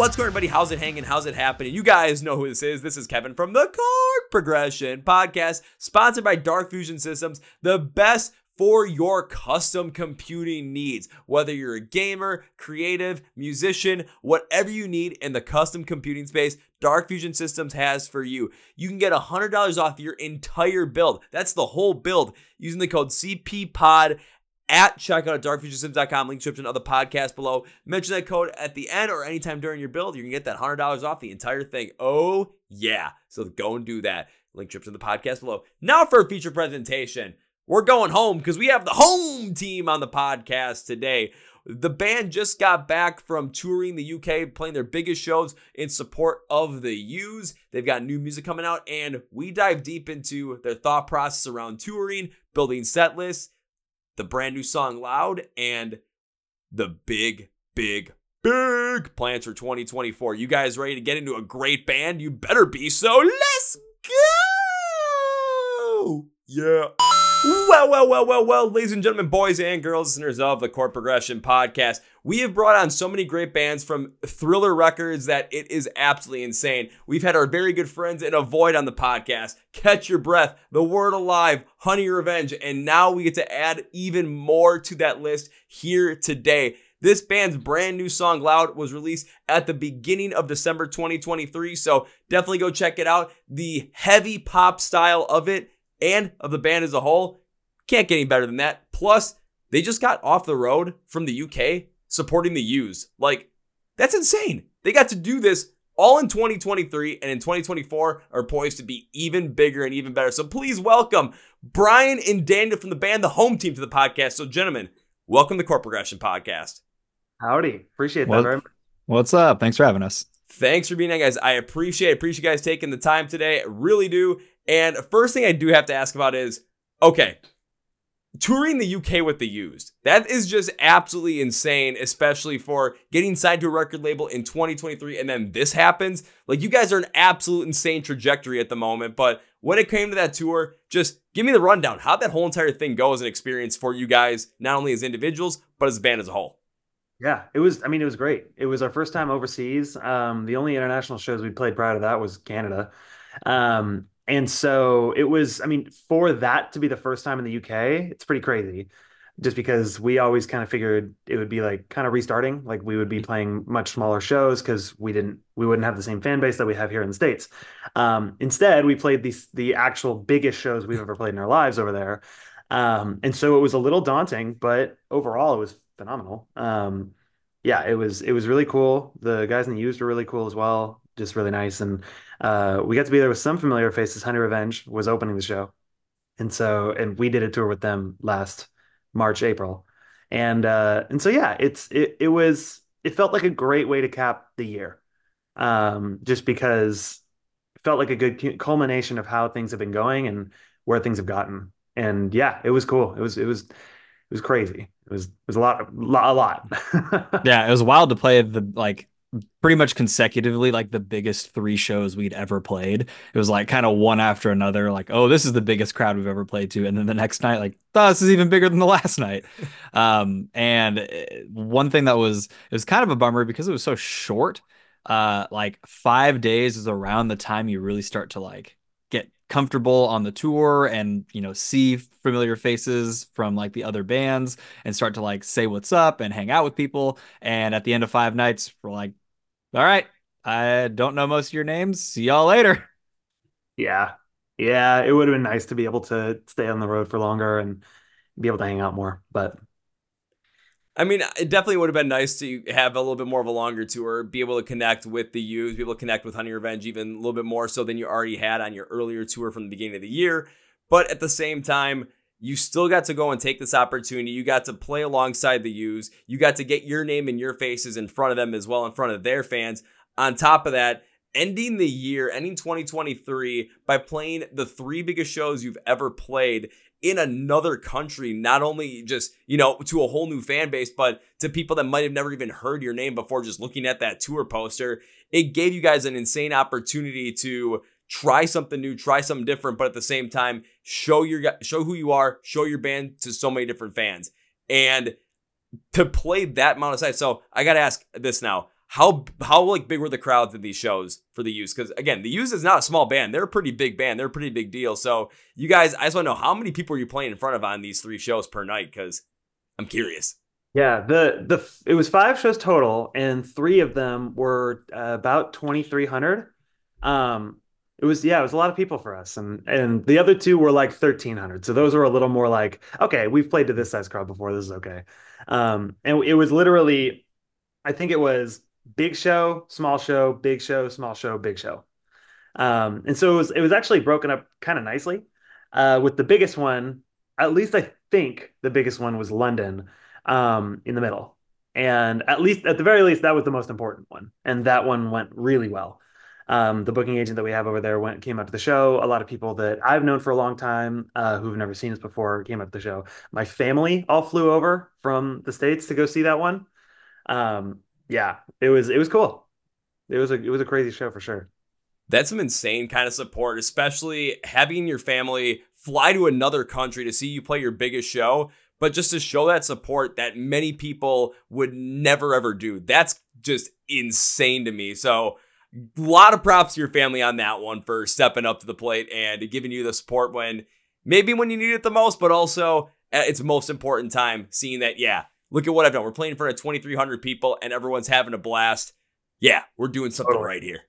What's going on, everybody? How's it hanging? How's it happening? You guys know who this is. This is Kevin from the Chord Progression Podcast, sponsored by Dark Fusion Systems, the best for your custom computing needs. Whether you're a gamer, creative, musician, whatever you need in the custom computing space, Dark Fusion Systems has for you. You can get $100 off your entire build. That's the whole build using the code CPPOD at checkout at darkfusionsystems.com. Link description of the podcast below. Mention that code at the end or anytime during your build. You can get that $100 off the entire thing. Oh, yeah. So go and do that. Link description of the podcast below. Now for a feature presentation. We're going home because we have the home team on the podcast today. The band just got back from touring the UK, playing their biggest shows in support of the Used. They've got new music coming out, and we dive deep into their thought process around touring, building set lists, the brand new song Loud, and the big, big, big plans for 2024. You guys ready to get into a great band? You better be. So let's go! Yeah. Well, well, well, well, well, ladies and gentlemen, boys and girls, listeners of the Chord Progression Podcast, we have brought on so many great bands from Thriller Records that it is absolutely insane. We've had our very good friends in Avoid on the podcast, Catch Your Breath, The Word Alive, Honey Revenge, and now we get to add even more to that list here today. This band's brand new song, Loud, was released at the beginning of December 2023, so definitely go check it out. The heavy pop style of it and of the band as a whole. Can't get any better than that. Plus, they just got off the road from the UK supporting the Used. Like, that's insane. They got to do this all in 2023 and in 2024 are poised to be even bigger and even better. So please welcome Brian and Daniel from the band, the home team to the podcast. So, gentlemen, welcome to Chord Progression Podcast. Howdy. Appreciate that Well- What's up? Thanks for having us. Thanks for being here, guys. I appreciate appreciate you guys taking the time today. I really do. And first thing I do have to ask about is okay, touring the UK with the used. That is just absolutely insane, especially for getting signed to a record label in 2023 and then this happens. Like you guys are an absolute insane trajectory at the moment, but when it came to that tour, just give me the rundown. How'd that whole entire thing go as an experience for you guys, not only as individuals, but as a band as a whole? Yeah, it was. I mean, it was great. It was our first time overseas. Um, the only international shows we played prior to that was Canada, um, and so it was. I mean, for that to be the first time in the UK, it's pretty crazy. Just because we always kind of figured it would be like kind of restarting, like we would be playing much smaller shows because we didn't, we wouldn't have the same fan base that we have here in the states. Um, instead, we played these the actual biggest shows we've ever played in our lives over there, um, and so it was a little daunting, but overall, it was phenomenal. Um, yeah, it was it was really cool. The guys in the used were really cool as well, just really nice. And uh, we got to be there with some familiar faces. Honey Revenge was opening the show, and so and we did a tour with them last March, April, and uh, and so yeah, it's it it was it felt like a great way to cap the year, um, just because it felt like a good culmination of how things have been going and where things have gotten. And yeah, it was cool. It was it was it was crazy. It was it was a lot, a lot, a lot. Yeah, it was wild to play the like pretty much consecutively like the biggest three shows we'd ever played. It was like kind of one after another, like, oh, this is the biggest crowd we've ever played to. And then the next night, like, oh, this is even bigger than the last night. Um, and uh, one thing that was it was kind of a bummer because it was so short. Uh, like five days is around the time you really start to like get comfortable on the tour and you know see familiar faces from like the other bands and start to like say what's up and hang out with people and at the end of five nights we're like all right i don't know most of your names see y'all later Yeah. Yeah, it would have been nice to be able to stay on the road for longer and be able to hang out more. But I mean, it definitely would have been nice to have a little bit more of a longer tour, be able to connect with the Used, be able to connect with Honey Revenge even a little bit more so than you already had on your earlier tour from the beginning of the year. But at the same time, you still got to go and take this opportunity. You got to play alongside the Used. You got to get your name and your faces in front of them as well, in front of their fans. On top of that, ending the year, ending 2023 by playing the three biggest shows you've ever played in another country, not only just, you know, to a whole new fan base, but to people that might have never even heard your name before just looking at that tour poster. It gave you guys an insane opportunity to try something new, try something different, but at the same time, show your show who you are, show your band to so many different fans. And to play that amount of size. So I gotta ask this now. how how like big were the crowds at these shows for the Used? Because again, the Used is not a small band; they're a pretty big band. They're a pretty big deal. So you guys, I just want to know how many people are you playing in front of on these three shows per night? Because I'm curious. Yeah, the the it was five shows total, and three of them were uh, about twenty three hundred. Um, it was yeah, it was a lot of people for us, and and the other two were like thirteen hundred. So those were a little more like okay, we've played to this size crowd before. This is okay. Um, and it was literally, I think it was big show, small show, big show, small show, big show. Um, and so it was it was actually broken up kind of nicely. Uh, with the biggest one, at least I think the biggest one was London um, in the middle. And at least at the very least, that was the most important one. And that one went really well. Um, the booking agent that we have over there went came out to the show. A lot of people that I've known for a long time uh, who've never seen us before came out to the show. My family all flew over from the states to go see that one. Um, yeah, it was it was cool. It was a it was a crazy show for sure. That's some insane kind of support, especially having your family fly to another country to see you play your biggest show, but just to show that support that many people would never ever do. That's just insane to me. So, a lot of props to your family on that one for stepping up to the plate and giving you the support when maybe when you need it the most, but also at its most important time, seeing that, yeah, look at what I've done. We're playing in front of 2,300 people and everyone's having a blast. Yeah, we're doing something totally. right here.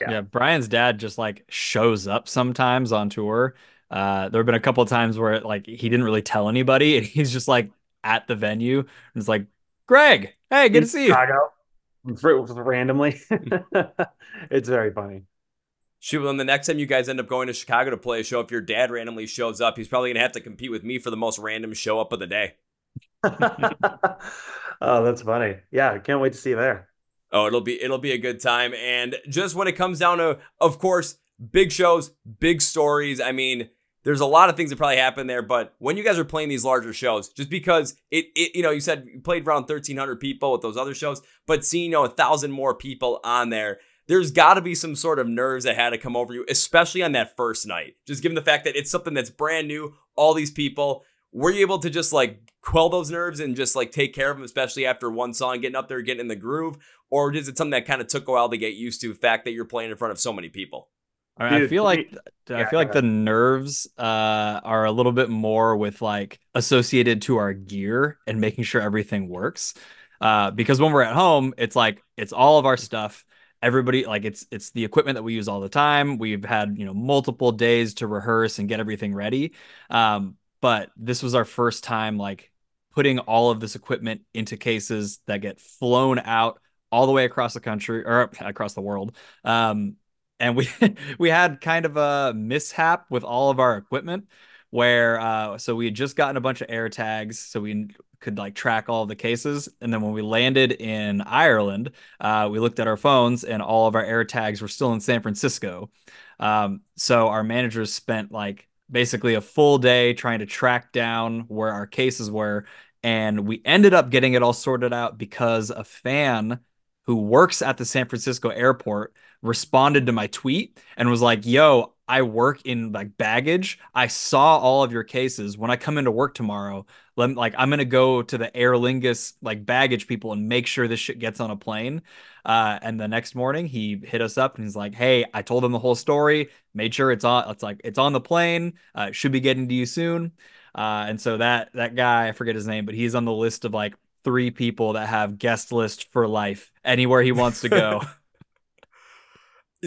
Yeah. yeah. Brian's dad just like shows up sometimes on tour. Uh, there have been a couple of times where like he didn't really tell anybody, and he's just like at the venue and it's like, "Greg, hey, good in to see Chicago. You." randomly, it's very funny. Shoot, well, then the next time you guys end up going to Chicago to play a show, if your dad randomly shows up, he's probably gonna have to compete with me for the most random show up of the day. oh, that's funny. Yeah, I can't wait to see you there. Oh, it'll be it'll be a good time. And just when it comes down to, of course, big shows, big stories. I mean, there's a lot of things that probably happen there, but when you guys are playing these larger shows, just because it, it you know, you said you played around 1,300 people with those other shows, but seeing, you know, a thousand more people on there, there's got to be some sort of nerves that had to come over you, especially on that first night. Just given the fact that it's something that's brand new, all these people, were you able to just like quell those nerves and just like take care of them, especially after one song getting up there, getting in the groove? Or is it something that kind of took a while to get used to? The fact that you're playing in front of so many people. I, mean, Dude, I feel like yeah, I feel like the nerves uh, are a little bit more with like associated to our gear and making sure everything works. Uh, because when we're at home, it's like it's all of our stuff. Everybody like it's it's the equipment that we use all the time. We've had you know multiple days to rehearse and get everything ready. Um, but this was our first time like putting all of this equipment into cases that get flown out all the way across the country or across the world. Um, and we we had kind of a mishap with all of our equipment where uh, so we had just gotten a bunch of air tags so we could like track all the cases and then when we landed in ireland uh, we looked at our phones and all of our air tags were still in san francisco um, so our managers spent like basically a full day trying to track down where our cases were. And we ended up getting it all sorted out because a fan who works at the San Francisco airport responded to my tweet and was like, Yo, I work in like baggage. I saw all of your cases. When I come into work tomorrow, let like I'm gonna go to the Aer Lingus like baggage people and make sure this shit gets on a plane. Uh, and the next morning he hit us up and he's like, "Hey, I told him the whole story. Made sure it's on. It's like it's on the plane. Uh, should be getting to you soon." Uh, and so that that guy, I forget his name, but he's on the list of like three people that have guest list for life anywhere he wants to go.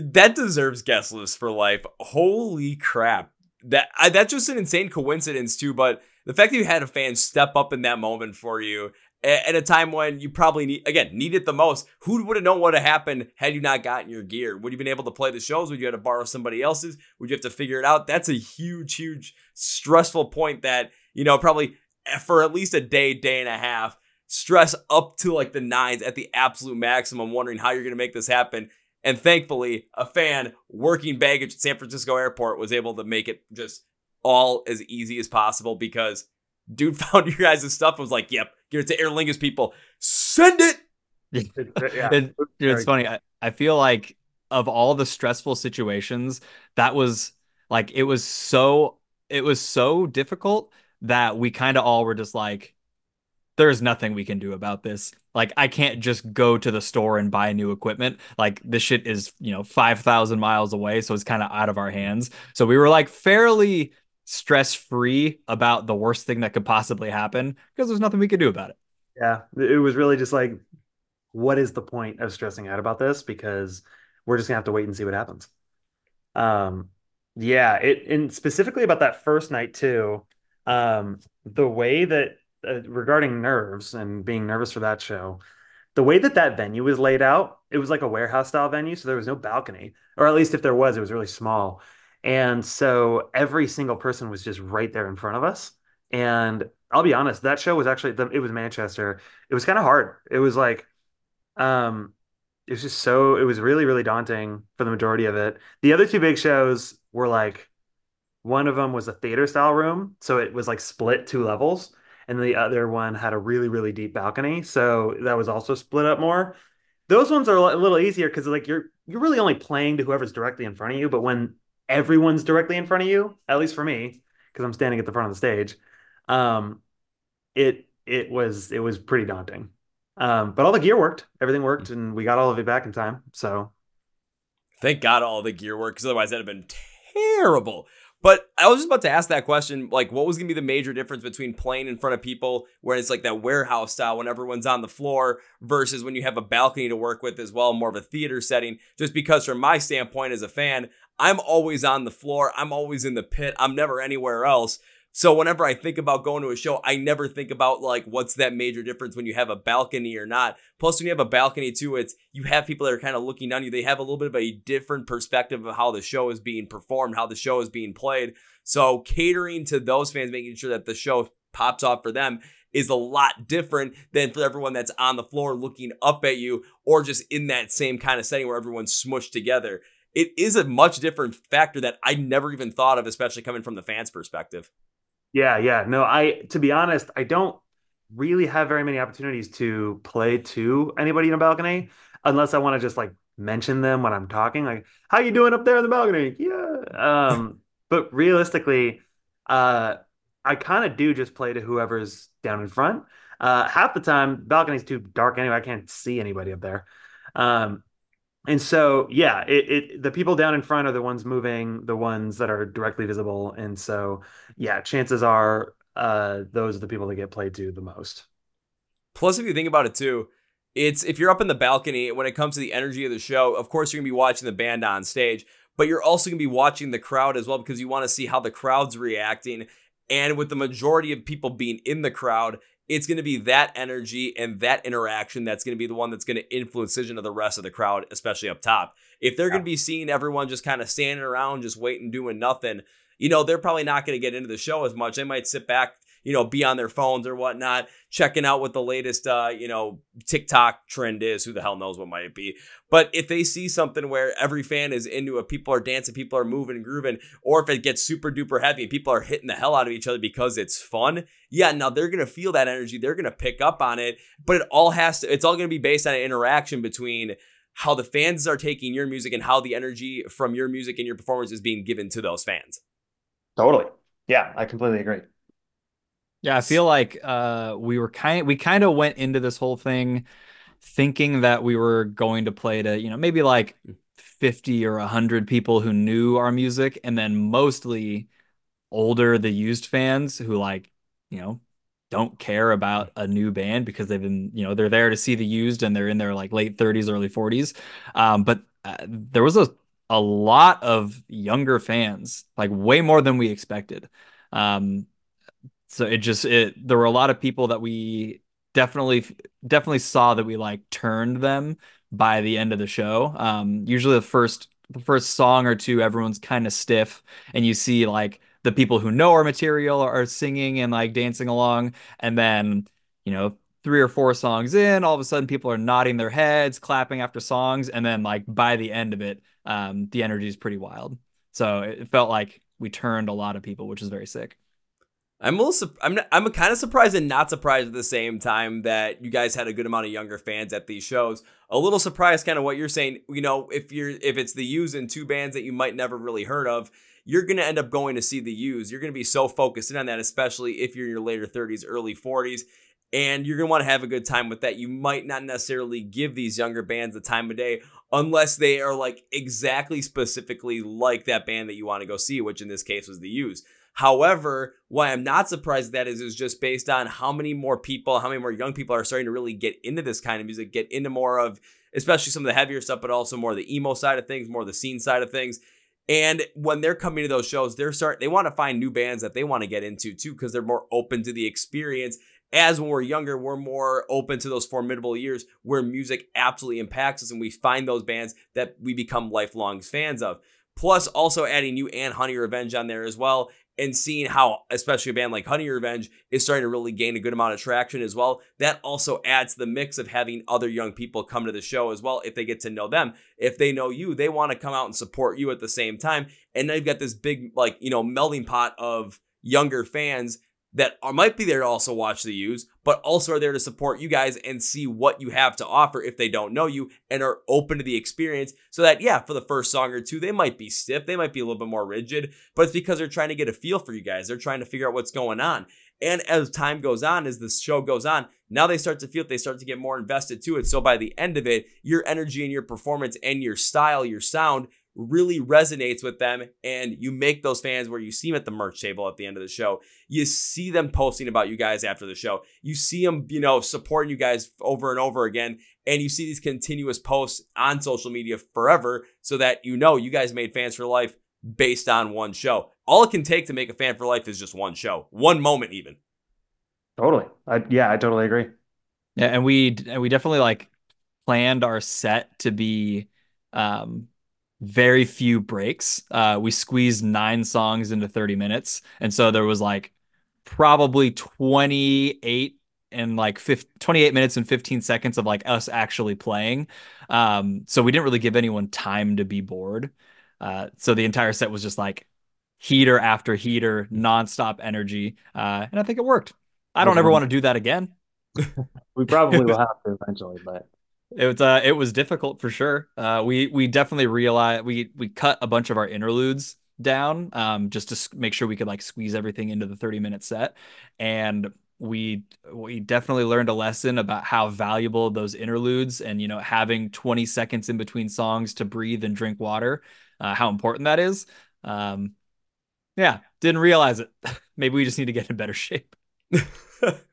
that deserves guest list for life. Holy crap! That I, that's just an insane coincidence too. But the fact that you had a fan step up in that moment for you at a time when you probably need again need it the most. Who would have known what would have happened had you not gotten your gear? Would you been able to play the shows? Would you have to borrow somebody else's? Would you have to figure it out? That's a huge, huge stressful point that you know probably eh, for at least a day, day and a half, stress up to like the nines at the absolute maximum, wondering how you're going to make this happen. And thankfully, a fan working baggage at San Francisco Airport was able to make it just all as easy as possible because dude found your guys' stuff and was like, yep, give it to Aer Lingus people. Send it. yeah. dude, it's funny. I, I feel like of all the stressful situations, that was like it was so it was so difficult that we kind of all were just like, there's nothing we can do about this. Like I can't just go to the store and buy new equipment. Like this shit is, you know, 5,000 miles away, so it's kind of out of our hands. So we were like fairly stress free about the worst thing that could possibly happen because there's nothing we could do about it. Yeah, it was really just like, what is the point of stressing out about this? Because we're just gonna have to wait and see what happens. Um, yeah, it and specifically about that first night too. Um, the way that uh, regarding nerves and being nervous for that show, the way that that venue was laid out, it was like a warehouse style venue, so there was no balcony, or at least if there was, it was really small. And so every single person was just right there in front of us. And I'll be honest, that show was actually it was Manchester. It was kind of hard. It was like um it was just so it was really really daunting for the majority of it. The other two big shows were like one of them was a theater style room, so it was like split two levels, and the other one had a really really deep balcony, so that was also split up more. Those ones are a little easier because like you're you're really only playing to whoever's directly in front of you, but when everyone's directly in front of you, at least for me, because I'm standing at the front of the stage, um, it it was it was pretty daunting. Um, but all the gear worked, everything worked, and we got all of it back in time. So thank God all the gear worked, because otherwise that'd have been terrible. But I was just about to ask that question, like, what was gonna be the major difference between playing in front of people, where it's like that warehouse style when everyone's on the floor, versus when you have a balcony to work with as well, more of a theater setting. Just because, from my standpoint as a fan, I'm always on the floor, I'm always in the pit, I'm never anywhere else. So whenever I think about going to a show, I never think about like what's that major difference when you have a balcony or not. Plus, when you have a balcony too, it's you have people that are kind of looking down you. They have a little bit of a different perspective of how the show is being performed, how the show is being played. So catering to those fans, making sure that the show pops off for them is a lot different than for everyone that's on the floor looking up at you or just in that same kind of setting where everyone's smushed together. It is a much different factor that I never even thought of, especially coming from the fans' perspective. Yeah, yeah. No, I to be honest, I don't really have very many opportunities to play to anybody in a balcony unless I want to just like mention them when I'm talking, like, how you doing up there in the balcony? Yeah. Um, but realistically, uh, I kind of do just play to whoever's down in front. Uh, half the time, balcony's too dark anyway. I can't see anybody up there. Um, and so yeah it, it the people down in front are the ones moving the ones that are directly visible. And so yeah chances are uh those are the people that get played to the most. Plus if you think about it too it's if you're up in the balcony when it comes to the energy of the show of course you're gonna be watching the band on stage but you're also gonna be watching the crowd as well because you want to see how the crowd's reacting. And with the majority of people being in the crowd it's going to be that energy and that interaction that's going to be the one that's going to influence decision of the rest of the crowd, especially up top. If they're yeah. going to be seeing everyone just kind of standing around, just waiting, doing nothing, you know, they're probably not going to get into the show as much. They might sit back, you know, be on their phones or whatnot, checking out what the latest, uh, you know, TikTok trend is. Who the hell knows what might it be? But if they see something where every fan is into it, people are dancing, people are moving and grooving, or if it gets super duper heavy and people are hitting the hell out of each other because it's fun, yeah, now they're gonna feel that energy. They're gonna pick up on it. But it all has to. It's all gonna be based on an interaction between how the fans are taking your music and how the energy from your music and your performance is being given to those fans. Totally. Yeah, I completely agree. Yeah, I feel like uh, we were kind we kind of went into this whole thing thinking that we were going to play to, you know, maybe like 50 or 100 people who knew our music and then mostly older the used fans who like, you know, don't care about a new band because they've been, you know, they're there to see the used and they're in their like late 30s, early 40s. Um, but uh, there was a a lot of younger fans, like way more than we expected. Um, so it just it there were a lot of people that we definitely definitely saw that we like turned them by the end of the show. Um, usually the first the first song or two, everyone's kind of stiff, and you see like the people who know our material are singing and like dancing along, and then you know three or four songs in, all of a sudden people are nodding their heads, clapping after songs, and then like by the end of it, um, the energy is pretty wild. So it felt like we turned a lot of people, which is very sick. I'm a little, I'm, I'm kind of surprised and not surprised at the same time that you guys had a good amount of younger fans at these shows. A little surprised, kind of what you're saying. You know, if you're, if it's the Used and two bands that you might never really heard of, you're to end up going to see the Used. You're to be so focused in on that, especially if you're in your later 30s, early 40s and you're to want to have a good time with that. You might not necessarily give these younger bands the time of day unless they are like exactly specifically like that band that you want to go see, which in this case was the Used. However, why I'm not surprised that is is just based on how many more people, how many more young people are starting to really get into this kind of music, get into more of especially some of the heavier stuff, but also more the emo side of things, more the scene side of things. And when they're coming to those shows, they're start they want to find new bands that they want to get into too, because they're more open to the experience. As when we're younger, we're more open to those formidable years where music absolutely impacts us, and we find those bands that we become lifelong fans of. Plus, also adding you and Honey Revenge on there as well, and seeing how, especially a band like Honey Revenge is starting to really gain a good amount of traction as well, that also adds the mix of having other young people come to the show as well. If they get to know them, if they know you, they want to come out and support you at the same time. And now you've got this big, like, you know, melting pot of younger fans that might be there to also watch the Used, but also are there to support you guys and see what you have to offer if they don't know you and are open to the experience. So that, yeah, for the first song or two, they might be stiff, they might be a little bit more rigid, but it's because they're trying to get a feel for you guys. They're trying to figure out what's going on. And as time goes on, as the show goes on, now they start to feel it, they start to get more invested to it. So by the end of it, your energy and your performance and your style, your sound really resonates with them and you make those fans where you see them at the merch table at the end of the show. You see them posting about you guys after the show. You see them you know supporting you guys over and over again and you see these continuous posts on social media forever so that you know you guys made fans for life based on one show. All it can take to make a fan for life is just one show one moment even. Totally. I, yeah i totally agree. Yeah and we and we definitely like planned our set to be um very few breaks. Uh, we squeezed nine songs into 30 minutes. And so there was like probably 28 and like 50, 28 minutes and 15 seconds of like us actually playing. Um, so we didn't really give anyone time to be bored. Uh, so the entire set was just like heater after heater, nonstop energy. Uh, and I think it worked. I don't ever want to do that again. we probably will have to eventually, but it was uh, it was difficult for sure. Uh, we we definitely realized we we cut a bunch of our interludes down um, just to make sure we could like squeeze everything into the 30 minute set. And we we definitely learned a lesson about how valuable those interludes and you know having 20 seconds in between songs to breathe and drink water uh, how important that is. Um, yeah didn't realize it. Maybe we just need to get in better shape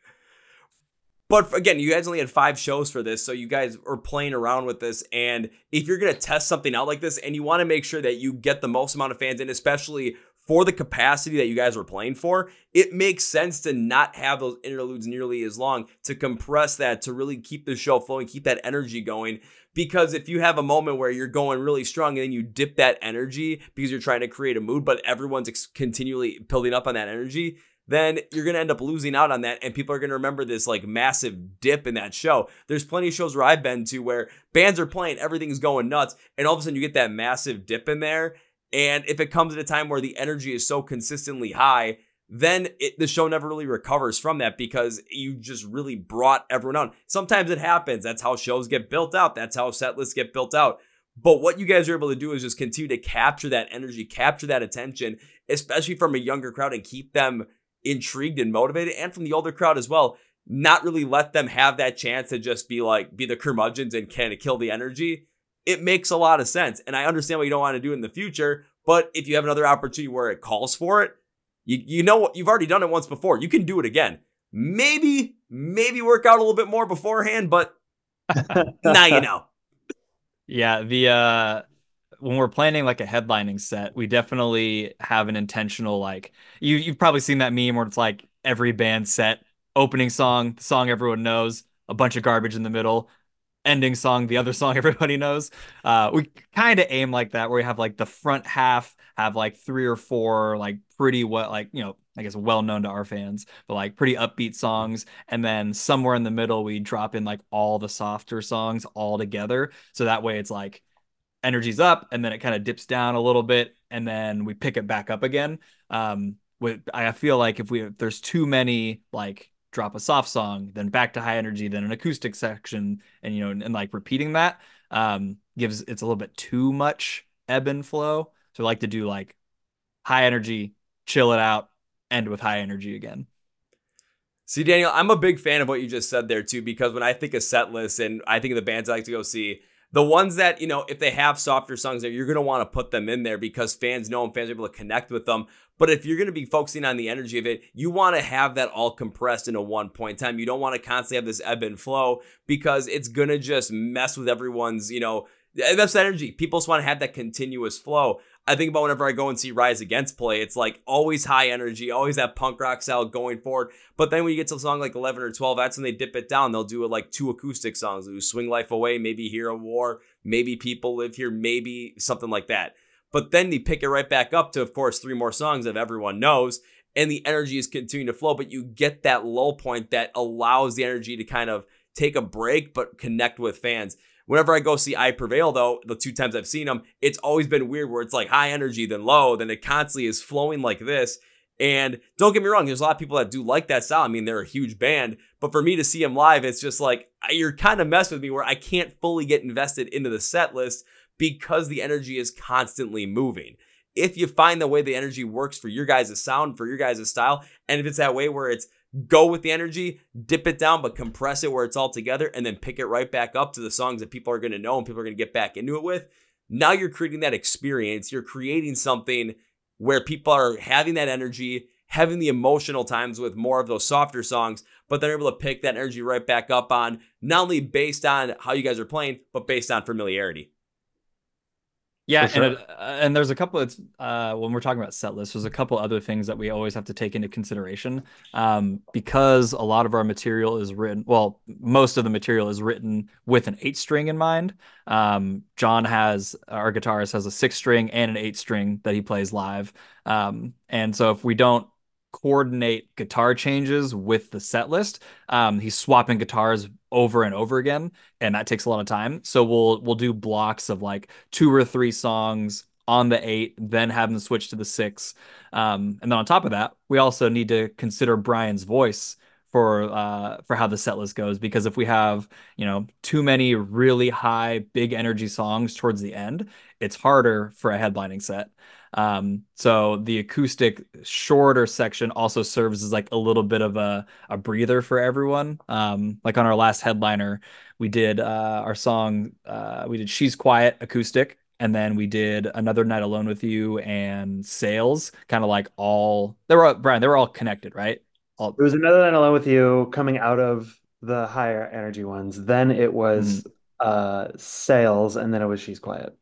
But again, you guys only had five shows for this, so you guys are playing around with this. And if you're gonna test something out like this, and you want to make sure that you get the most amount of fans in, especially for the capacity that you guys were playing for, it makes sense to not have those interludes nearly as long to compress that to really keep the show flowing, keep that energy going. Because if you have a moment where you're going really strong and then you dip that energy because you're trying to create a mood, but everyone's continually building up on that energy, then you're going to end up losing out on that. And people are going to remember this like massive dip in that show. There's plenty of shows where I've been to where bands are playing, everything's going nuts. And all of a sudden you get that massive dip in there. And if it comes at a time where the energy is so consistently high, then it, the show never really recovers from that because you just really brought everyone on. Sometimes it happens. That's how shows get built out. That's how set lists get built out. But what you guys are able to do is just continue to capture that energy, capture that attention, especially from a younger crowd, and keep them intrigued and motivated, and from the older crowd as well. Not really let them have that chance to just be like be the curmudgeons and kind of kill the energy. It makes a lot of sense, and I understand what you don't want to do in the future. But if you have another opportunity where it calls for it, you you know what you've already done it once before. You can do it again. Maybe maybe work out a little bit more beforehand, but now you know. Yeah, the uh when we're planning like a headlining set, we definitely have an intentional like you you've probably seen that meme where it's like every band set opening song, the song everyone knows, a bunch of garbage in the middle, ending song, the other song everybody knows. Uh, we kind of aim like that, where we have like the front half have like three or four like pretty well, like you know, I guess well known to our fans, but like pretty upbeat songs, and then somewhere in the middle we drop in like all the softer songs all together, so that way it's like energy's up and then it kind of dips down a little bit and then we pick it back up again. Um, with I feel like if we if there's too many like drop a soft song, then back to high energy, then an acoustic section, and you know, and, and like repeating that um, gives it's a little bit too much ebb and flow. So I like to do like high energy, chill it out, end with high energy again. See, Daniel, I'm a big fan of what you just said there too, because when I think of set lists and I think of the bands I like to go see, the ones that, you know, if they have softer songs there, you're going to want to put them in there because fans know them, fans are able to connect with them. But if you're going to be focusing on the energy of it, you want to have that all compressed into one point in time. You don't want to constantly have this ebb and flow because it's going to just mess with everyone's, you know, that's energy. People just want to have that continuous flow. I think about whenever I go and see Rise Against play, it's like always high energy, always that punk rock style going forward. But then when you get to a song like 11 or 12, that's when they dip it down. They'll do like two acoustic songs. They'll do Swing Life Away, maybe Hero War, maybe People Live Here, maybe something like that. But then they pick it right back up to, of course, three more songs that everyone knows. And the energy is continuing to flow, but you get that low point that allows the energy to kind of take a break, but connect with fans. Whenever I go see I Prevail, though, the two times I've seen them, it's always been weird where it's like high energy, then low, then it constantly is flowing like this. And don't get me wrong, there's a lot of people that do like that style. I mean, they're a huge band, but for me to see them live, it's just like you're kind of messed with me where I can't fully get invested into the set list because the energy is constantly moving. If you find the way the energy works for your guys' sound, for your guys' style, and if it's that way where it's go with the energy, dip it down, but compress it where it's all together, and then pick it right back up to the songs that people are going to know and people are going to get back into it with. Now you're creating that experience. You're creating something where people are having that energy, having the emotional times with more of those softer songs, but they're able to pick that energy right back up on not only based on how you guys are playing, but based on familiarity. Yeah, sure. and it, uh, and there's a couple. It's uh, when we're talking about set lists, there's a couple other things that we always have to take into consideration um, because a lot of our material is written. Well, most of the material is written with an eight string in mind. Um, John has our guitarist has a six string and an eight string that he plays live, um, and so if we don't coordinate guitar changes with the set list. Um, he's swapping guitars over and over again, and that takes a lot of time. So we'll we'll do blocks of like two or three songs on the eight, then have them switch to the six. Um, and then on top of that, we also need to consider Brian's voice for uh, for how the set list goes because if we have you know too many really high big energy songs towards the end it's harder for a headlining set um, so the acoustic shorter section also serves as like a little bit of a, a breather for everyone. Um, like on our last headliner, we did uh, our song, uh, we did She's Quiet acoustic, and then we did Another Night Alone with You and Sails, kind of like all, they were, Brian, they were all connected, right? All... It was Another Night Alone with You coming out of the higher energy ones. Then it was mm-hmm. uh, Sails, and then it was She's Quiet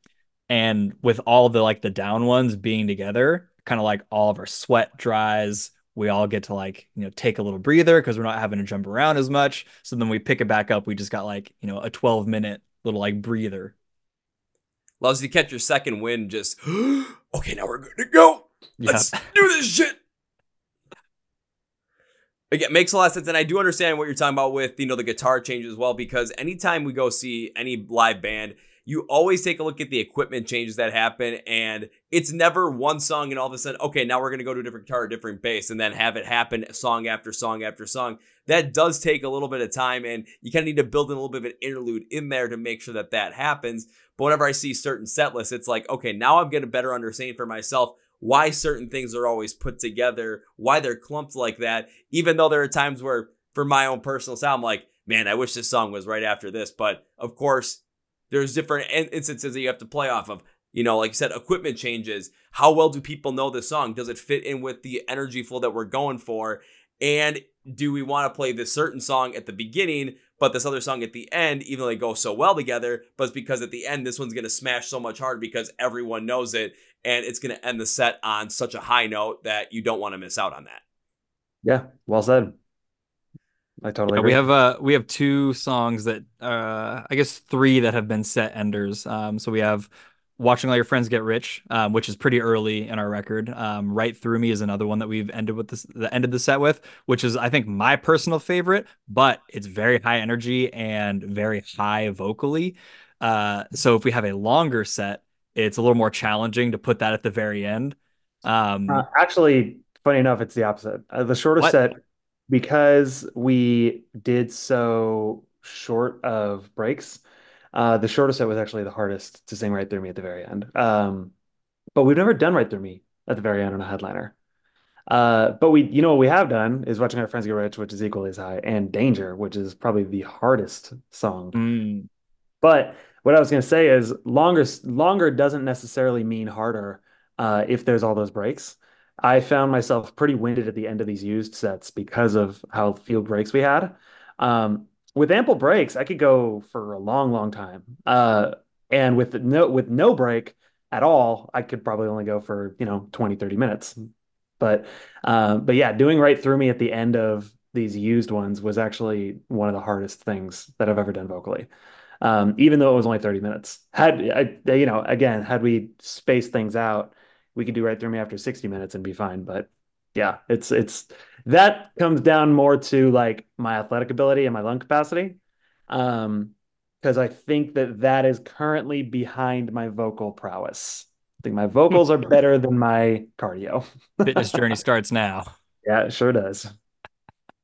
and with all the like the down ones being together kind of like all of our sweat dries. We all get to like you know take a little breather because we're not having to jump around as much. So then we pick it back up. We just got like you know a 12 minute little like breather. Loves to catch your second wind just okay now we're good to go. Let's do this shit. Again, makes a lot of sense, and I do understand what you're talking about with you know the guitar change as well. Because anytime we go see any live band, you always take a look at the equipment changes that happen and it's never one song and all of a sudden okay now we're to go to a different guitar a different bass and then have it happen song after song after song. That does take a little bit of time and you kind of need to build in a little bit of an interlude in there to make sure that that happens. But whenever i see certain set lists it's like okay now i'm getting a better understanding for myself why certain things are always put together why they're clumped like that even though there are times where for my own personal sound i'm like man i wish this song was right after this. But of course there's different instances that you have to play off of. You know, like you said, equipment changes. How well do people know the song? Does it fit in with the energy flow that we're going for? And do we want to play this certain song at the beginning, but this other song at the end, even though they go so well together, but it's because at the end, this one's going to smash so much harder because everyone knows it. And it's going to end the set on such a high note that you don't want to miss out on that. Yeah, well said. I totally. Yeah, we have uh we have two songs that uh I guess three that have been set enders. Um, so we have watching all your friends get rich, um, which is pretty early in our record. Um, right through me is another one that we've ended with this the ended the set with, which is I think my personal favorite, but it's very high energy and very high vocally. Uh, so if we have a longer set, it's a little more challenging to put that at the very end. Um, uh, actually, funny enough, it's the opposite. Uh, the shorter what? set because we did so short of breaks. Uh, the shortest set was actually the hardest to sing right through me at the very end. Um, but we've never done right through me at the very end on a headliner. Uh, but we, you know, what we have done is watching our friends get rich, which is equally as high, and Danger, which is probably the hardest song. Mm. But what I was going to say is longer, longer doesn't necessarily mean harder uh, if there's all those breaks. I found myself pretty winded at the end of these used sets because of how few breaks we had. Um, with ample breaks, I could go for a long, long time. Uh, and with no with no break at all, I could probably only go for, you know, 20, 30 minutes. But uh, but yeah, doing right through me at the end of these used ones was actually one of the hardest things that I've ever done vocally. Um, even though it was only 30 minutes. Had I, you know, again, had we spaced things out, we could do right through me after 60 minutes and be fine. But yeah, it's it's that comes down more to like my athletic ability and my lung capacity. Um, because I think that that is currently behind my vocal prowess. I think my vocals are better than my cardio. Fitness journey starts now. Yeah, it sure does.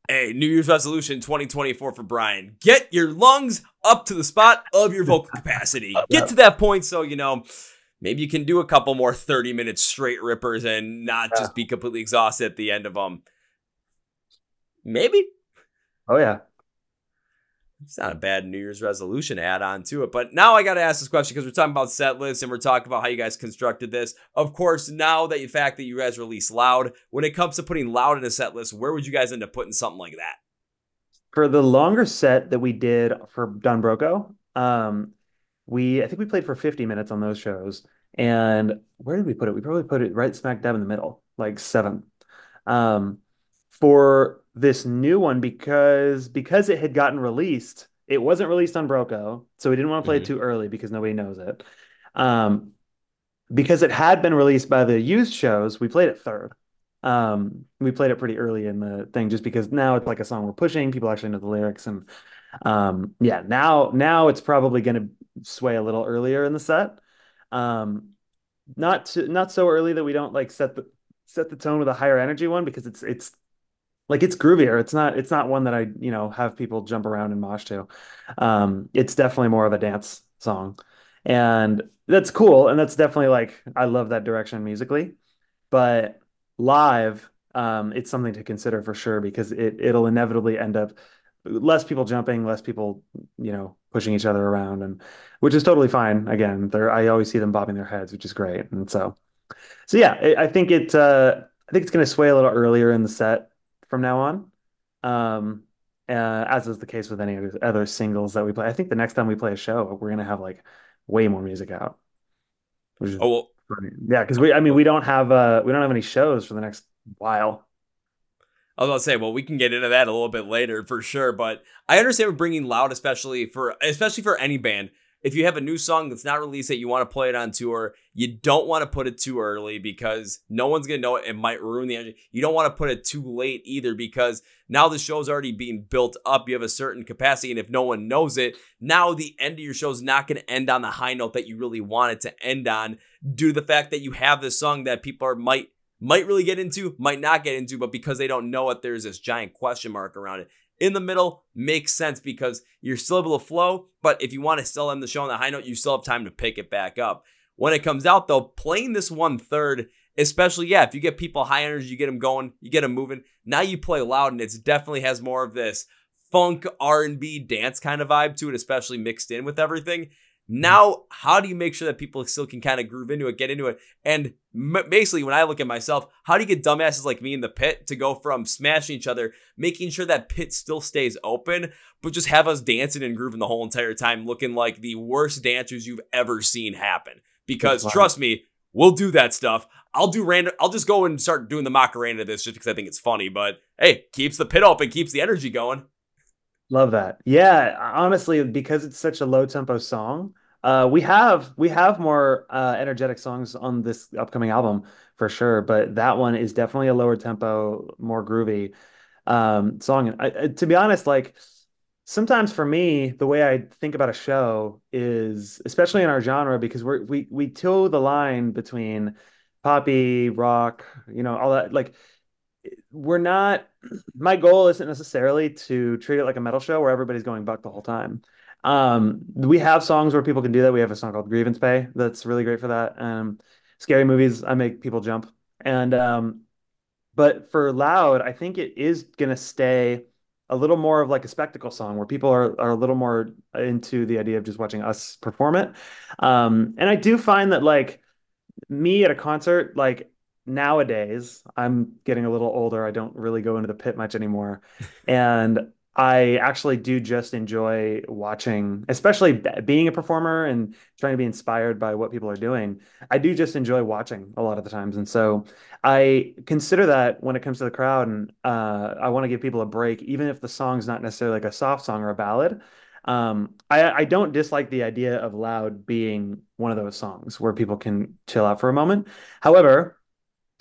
Hey, New Year's resolution 2024 for Brian. Get your lungs up to the spot of your vocal capacity. Get to that point so, you know, maybe you can do a couple more 30 minute straight rippers and not yeah. just be completely exhausted at the end of them. Maybe. Oh, yeah. It's not a bad New Year's resolution add on to it. But now I got to ask this question because we're talking about set lists and we're talking about how you guys constructed this. Of course, now that the fact that you guys release loud, when it comes to putting loud in a set list, where would you guys end up putting something like that? For the longer set that we did for Don Broco, um, we I think we played for 50 minutes on those shows. And where did we put it? We probably put it right smack dab in the middle, like seven. Um, for this new one because because it had gotten released. It wasn't released on Broco, so we didn't want to play mm-hmm. it too early because nobody knows it. Um, because it had been released by the used shows, we played it third. Um, we played it pretty early in the thing just because now it's like a song we're pushing. People actually know the lyrics, and um, yeah, now now it's probably going to sway a little earlier in the set. Um, not to, not so early that we don't like set the set the tone with a higher energy one because it's it's like it's groovier. It's not it's not one that I, you know, have people jump around and mosh to. Um, it's definitely more of a dance song. And that's cool. And that's definitely like I love that direction musically. But live, um, it's something to consider for sure because it it'll inevitably end up less people jumping, less people, you know, pushing each other around and which is totally fine. Again, they're I always see them bobbing their heads, which is great. And so so yeah, I think it uh I think it's going to sway a little earlier in the set from now on. Um, uh, as is the case with any other singles that we play. I think the next time we play a show, we're gonna have like way more music out. oh well, yeah, because we, I mean, we don't have uh, we don't have any shows for the next while. I was about to say, well, we can get into that a little bit later for sure, but I understand we're bringing loud, especially for especially for any band if you have a new song that's not released that you want to play it on tour, you don't want to put it too early because no one's gonna know it. It might ruin the energy. You don't want to put it too late either because now the show's already being built up. You have a certain capacity, and if no one knows it, now the end of your show is not gonna end on the high note that you really want it to end on, due to the fact that you have this song that people are might might really get into, might not get into, but because they don't know it, there's this giant question mark around it in the middle makes sense because you're still able to flow. But if you want to sell them the show on the high note, you still have time to pick it back up. When it comes out, though, playing this one third, especially, yeah, if you get people high energy, you get them going, you get them moving. Now you play loud, and it definitely has more of this funk R&B dance kind of vibe to it, especially mixed in with everything. Mm-hmm. Now, how do you make sure that people still can kind of groove into it, get into it? And basically, when I look at myself, how do you get dumbasses like me in the pit to go from smashing each other, making sure that pit still stays open, but just have us dancing and grooving the whole entire time, looking like the worst dancers you've ever seen happen? Because trust me, we'll do that stuff. I'll do random. I'll just go and start doing the Macarena this just because I think it's funny. But hey, keeps the pit open, keeps the energy going. Love that. Yeah, honestly, because it's such a low tempo song, uh, we have we have more uh, energetic songs on this upcoming album for sure, but that one is definitely a lower tempo, more groovy um, song. I, I, to be honest, like sometimes for me, the way I think about a show is, especially in our genre, because we're we we toe the line between poppy, rock, you know, all that. Like we're not. My goal isn't necessarily to treat it like a metal show where everybody's going buck the whole time. Um, we have songs where people can do that. We have a song called Grievance Pay that's really great for that. Um, scary movies, I make people jump. And um, But for Loud, I think it is going to stay a little more of like a spectacle song where people are, are a little more into the idea of just watching us perform it. Um, and I do find that like me at a concert, like nowadays, I'm getting a little older. I don't really go into the pit much anymore. and I actually do just enjoy watching, especially being a performer and trying to be inspired by what people are doing. I do just enjoy watching a lot of the times. And so I consider that when it comes to the crowd, and uh, I want to give people a break, even if the song's not necessarily like a soft song or a ballad. Um, I, I don't dislike the idea of Loud being one of those songs where people can chill out for a moment. However,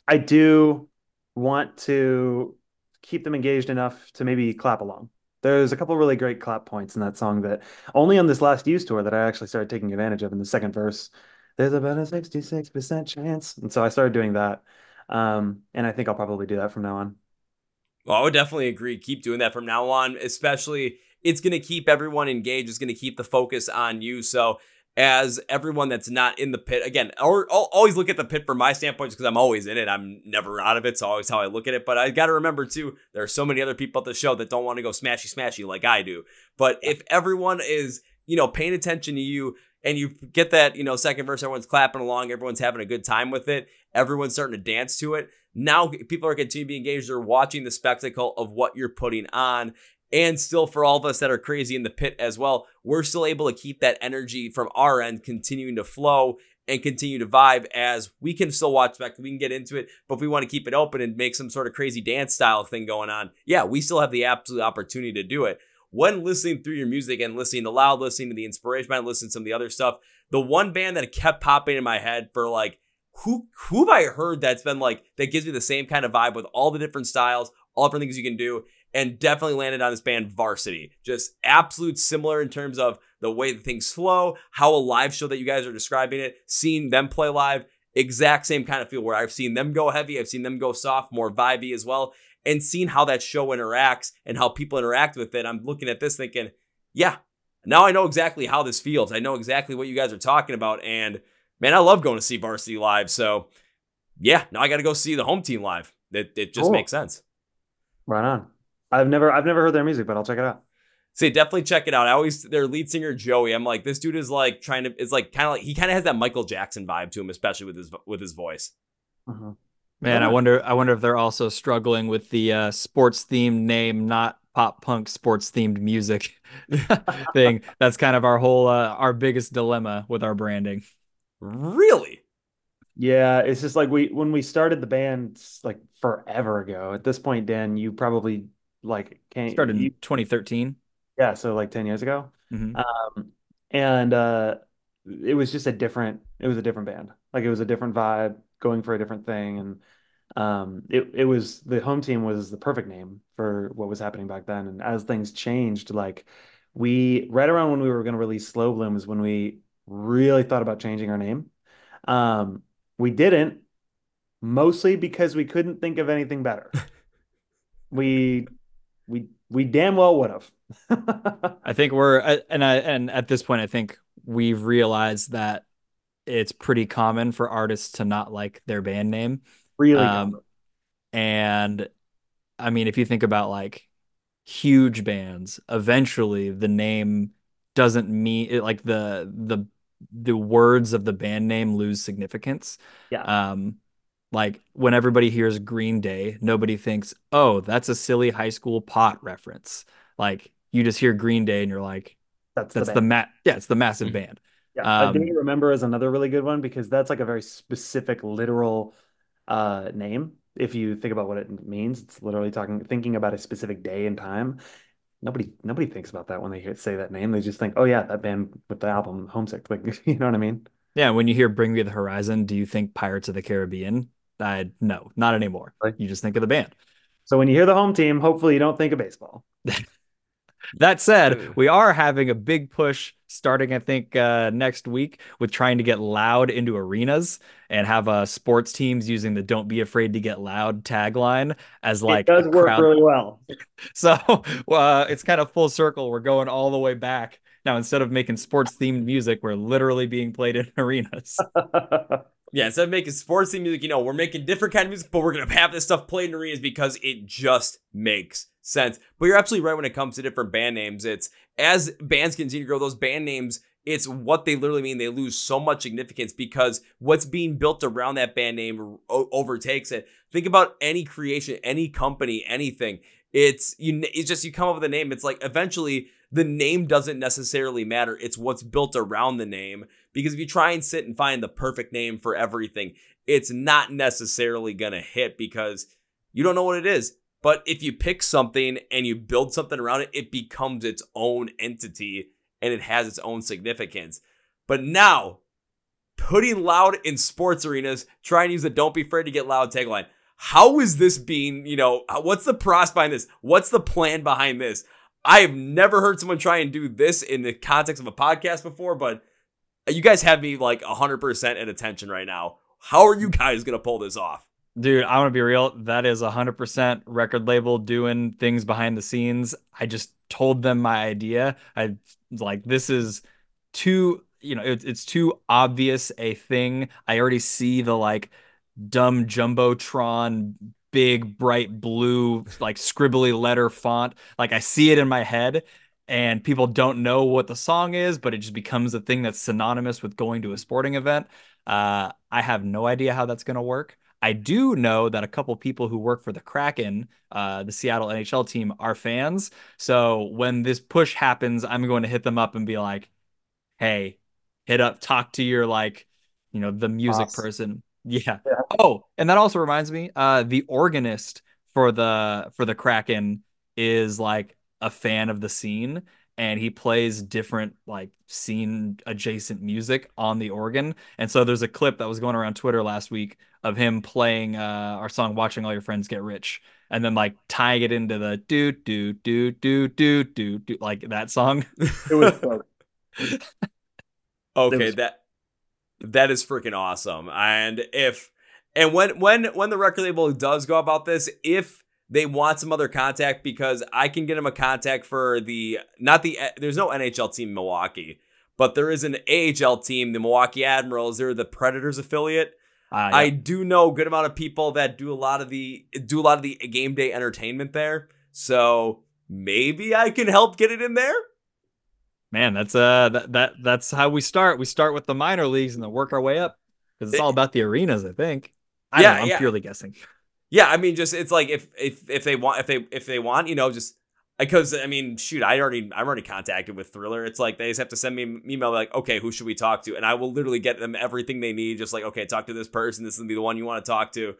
I do want to keep them engaged enough to maybe clap along. There's a couple really great clap points in that song that only on this last Used tour that I actually started taking advantage of in the second verse. There's about a 66% chance. And so I started doing that. Um, and I think I'll probably do that from now on. Well, I would definitely agree. Keep doing that from now on, especially it's going to keep everyone engaged. It's going to keep the focus on you. So as everyone that's not in the pit. Again or I'll always look at the pit from my standpoint because i'm always in it. I'm never out of it so always how i look at it. But i got to remember too there are so many other people at the show that don't want to go smashy smashy like i do. But if everyone is you know paying attention to you and you get that you know second verse everyone's clapping along everyone's having a good time with it everyone's starting to dance to it now people are continuing to be engaged. They're watching the spectacle of what you're putting on and still, for all of us that are crazy in the pit as well, we're still able to keep that energy from our end continuing to flow and continue to vibe as we can still watch back. We can get into it, but if we want to keep it open and make some sort of crazy dance style thing going on, yeah, we still have the absolute opportunity to do it. When listening through your music and listening to loud, listening to the inspiration band, listening to some of the other stuff, the one band that kept popping in my head for like, who who have I heard that's been like that gives me the same kind of vibe with all the different styles, all different things you can do and definitely landed on this band Varsity. Just absolute similar in terms of the way that things flow, how a live show that you guys are describing it, seeing them play live, exact same kind of feel where I've seen them go heavy, I've seen them go soft, more vibey as well, and seeing how that show interacts and how people interact with it. I'm looking at this thinking, yeah, now I know exactly how this feels. I know exactly what you guys are talking about. And man, I love going to see Varsity live. So yeah, now I got to go see the home team live. It, it just cool. makes sense. Right on. I've never I've never heard their music, but I'll check it out. See, definitely check it out. I always their lead singer Joey. I'm like, this dude is like trying to is like kind of like he kind of has that Michael Jackson vibe to him, especially with his with his voice. Uh-huh. Man, I wonder I wonder if they're also struggling with the uh, sports themed name, not pop punk sports themed music thing. That's kind of our whole uh, our biggest dilemma with our branding. Really? Yeah, it's just like we when we started the band like forever ago. At this point, Dan, you probably like can started in 2013 yeah so like 10 years ago. Mm-hmm. um and uh it was just a different it was a different band. Like it was a different vibe going for a different thing and um it, it was the home team was the perfect name for what was happening back then. And as things changed like we right around when we were going to release slow bloom is when we really thought about changing our name. Um we didn't mostly because we couldn't think of anything better. We we we damn well would have. I think we're and I and at this point I think we've realized that it's pretty common for artists to not like their band name. Really um, and I mean if you think about like huge bands, eventually the name doesn't mean it, like the the the words of the band name lose significance. Yeah. Um like when everybody hears Green Day, nobody thinks, "Oh, that's a silly high school pot reference." Like you just hear Green Day and you're like, "That's that's the, the mat. Yeah, it's the massive mm-hmm. band." Yeah, um, I remember is another really good one because that's like a very specific literal uh, name. If you think about what it means, it's literally talking thinking about a specific day and time. Nobody nobody thinks about that when they hear, say that name. They just think, "Oh yeah, that band with the album Homesick." Like, you know what I mean? Yeah, when you hear "Bring Me the Horizon," do you think Pirates of the Caribbean? I no, not anymore. You just think of the band. So when you hear the home team, hopefully you don't think of baseball. that said, we are having a big push starting, I think, uh, next week with trying to get loud into arenas and have uh, sports teams using the "Don't be afraid to get loud" tagline as like it does work crowd... really well. so uh, it's kind of full circle. We're going all the way back now. Instead of making sports themed music, we're literally being played in arenas. Yeah, instead of making sports theme music, you know, we're making different kind of music, but we're gonna have this stuff played in arenas because it just makes sense. But you're absolutely right when it comes to different band names. It's as bands continue to grow, those band names, it's what they literally mean. They lose so much significance because what's being built around that band name o- overtakes it. Think about any creation, any company, anything. It's you. It's just you come up with a name. It's like eventually the name doesn't necessarily matter. It's what's built around the name. Because if you try and sit and find the perfect name for everything, it's not necessarily gonna hit because you don't know what it is. But if you pick something and you build something around it, it becomes its own entity and it has its own significance. But now, putting loud in sports arenas, try and use the don't be afraid to get loud tagline. How is this being, you know, what's the process behind this? What's the plan behind this? I have never heard someone try and do this in the context of a podcast before, but you guys have me like 100% at attention right now. How are you guys going to pull this off? Dude, I want to be real. That is 100% record label doing things behind the scenes. I just told them my idea. I like this is too, you know, it, it's too obvious a thing. I already see the like dumb jumbotron big bright blue like scribbly letter font. Like I see it in my head and people don't know what the song is, but it just becomes a thing that's synonymous with going to a sporting event. Uh, I have no idea how that's going to work. I do know that a couple people who work for the Kraken, uh, the Seattle NHL team, are fans. So when this push happens, I'm going to hit them up and be like, "Hey, hit up, talk to your like, you know, the music person." Yeah. yeah. Oh, and that also reminds me, uh, the organist for the for the Kraken is like a fan of the scene and he plays different like scene adjacent music on the organ. And so there's a clip that was going around Twitter last week of him playing uh, our song "Watching All Your Friends Get Rich," and then like tying it into the do do do do do do do like that song. It was fun. okay, was... that that is freaking awesome. And if and when when when the record label does go about this, if they want some other contact because I can get them a contact for the not the there's no NHL team in Milwaukee, but there is an AHL team, the Milwaukee Admirals. They're the Predators affiliate. Uh, I do know a good amount of people that do a lot of the do a lot of the game day entertainment there. So maybe I can help get it in there. Man, that's uh that, that that's how we start. We start with the minor leagues and then work our way up because it's all about the arenas. I think. I yeah, know, I'm yeah. purely guessing. Yeah, I mean, just it's like if if if they want if they if they want you know just because I mean, shoot, I already I'm already contacted with Thriller. It's like they just have to send me an email like, okay, who should we talk to? And I will literally get them everything they need. Just like, okay, talk to this person. This is gonna be the one you want to talk to.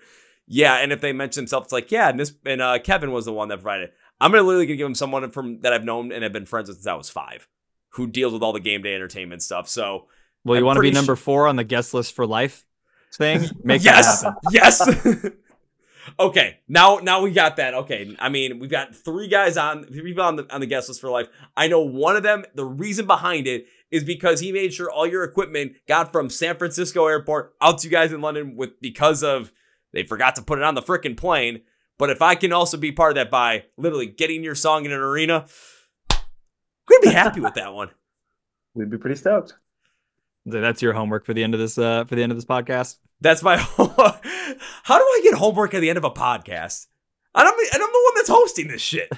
Yeah, and if they mention themselves, it's like, yeah, and this and uh, Kevin was the one that provided. I'm gonna literally gonna give them someone from that I've known and have been friends with since I was five, who deals with all the game day entertainment stuff. So, well, you want to be number four on the guest list for life thing? Make yes. Yes. Okay, now now we got that. Okay, I mean we've got three guys on three people on the on the guest list for life. I know one of them. The reason behind it is because he made sure all your equipment got from San Francisco airport out to you guys in London with because of they forgot to put it on the freaking plane. But if I can also be part of that by literally getting your song in an arena, we'd be happy with that one. We'd be pretty stoked. That's your homework for the end of this uh for the end of this podcast. That's my. How do I get homework at the end of a podcast? And I'm, and I'm the one that's hosting this shit.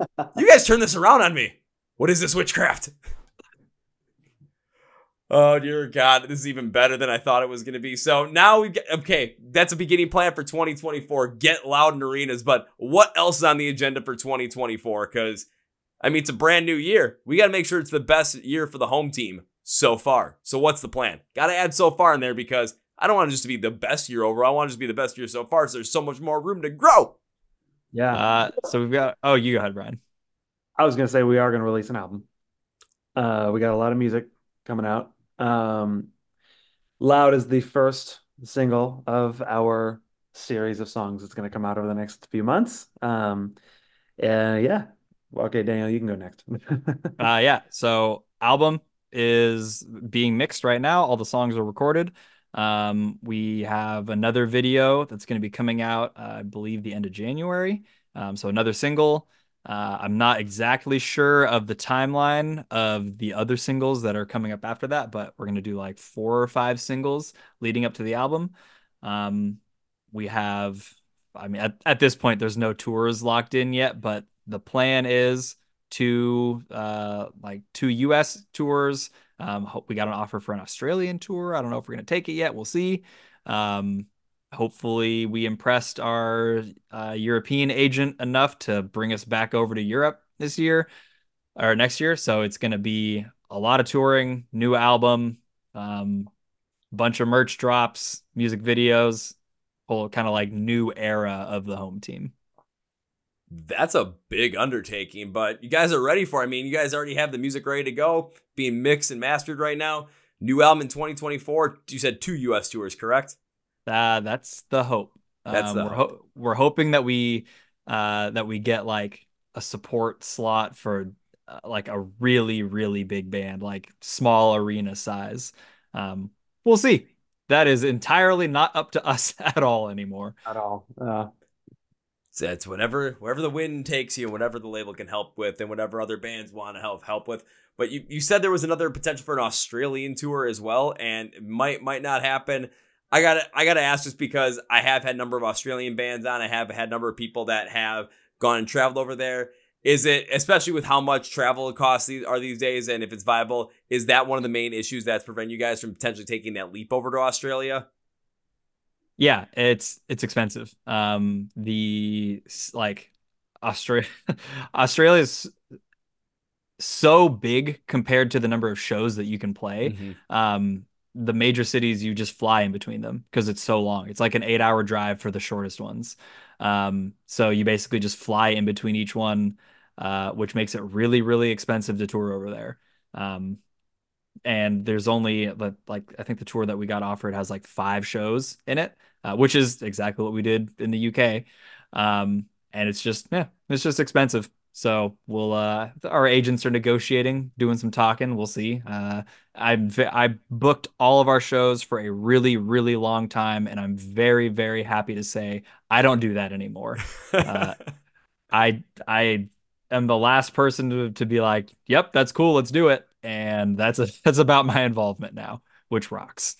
you guys turn this around on me. What is this witchcraft? Oh dear God, this is even better than I thought it was going to be. So now we get okay. That's a beginning plan for 2024. Get loud in arenas, but what else is on the agenda for 2024? Because I mean, it's a brand new year. We got to make sure it's the best year for the home team so far. So what's the plan? Got to add so far in there because I don't want it just to be the best year over. I want it to be the best year so far. So there's so much more room to grow. Yeah. Uh, so we've got. Oh, you go ahead, Brian. I was gonna say we are gonna release an album. Uh, we got a lot of music coming out. Um, Loud is the first single of our series of songs that's going to come out over the next few months. Um, uh, yeah. Okay, Daniel, you can go next. uh, yeah. So album is being mixed right now. All the songs are recorded. Um, we have another video that's going to be coming out, uh, I believe, the end of January. Um, so another single. Uh, I'm not exactly sure of the timeline of the other singles that are coming up after that, but we're gonna do like four or five singles leading up to the album. Um, we have, I mean, at, at this point, there's no tours locked in yet, but the plan is to uh, like two U.S. tours. Um, we got an offer for an Australian tour. I don't know if we're gonna take it yet. We'll see. Um, hopefully we impressed our uh, European agent enough to bring us back over to Europe this year or next year. So it's to be a lot of touring, new album, um, bunch of merch drops, music videos, whole kind of like new era of the home team. That's a big undertaking, but you guys are ready for. It. I mean, you guys already have the music ready to go, being mixed and mastered right now. New album in 2024. You said two US tours, correct? Uh, that's the hope. That's um, the we're, hope. ho- we're hoping that we uh, that we get like a support slot for uh, like a really really big band, like small arena size. Um, we'll see. That is entirely not up to us at all anymore. At all. Uh, It's whatever wherever the wind takes you, whatever the label can help with, and whatever other bands want to help help with. But you, you said there was another potential for an Australian tour as well, and it might might not happen. I gotta I gotta ask just because I have had a number of Australian bands on. I have had a number of people that have gone and traveled over there. Is it especially with how much travel costs these are these days, and if it's viable, is that one of the main issues that's preventing you guys from potentially taking that leap over to Australia? Yeah, it's it's expensive. Um, the like Australia Australia's so big compared to the number of shows that you can play. Um, the major cities you just fly in between them because it's so long. It's like an eight hour drive for the shortest ones. Um, so you basically just fly in between each one, uh, which makes it really, really expensive to tour over there. Um, and there's only like I think the tour that we got offered has like five shows in it, uh, which is exactly what we did in the UK. Um, and it's just yeah, it's just expensive. So we'll uh our agents are negotiating, doing some talking. We'll see. Uh I'm v- I booked all of our shows for a really really long time and I'm very very happy to say I don't do that anymore. Uh, I I am the last person to to be like, "Yep, that's cool, let's do it." And that's a that's about my involvement now, which rocks.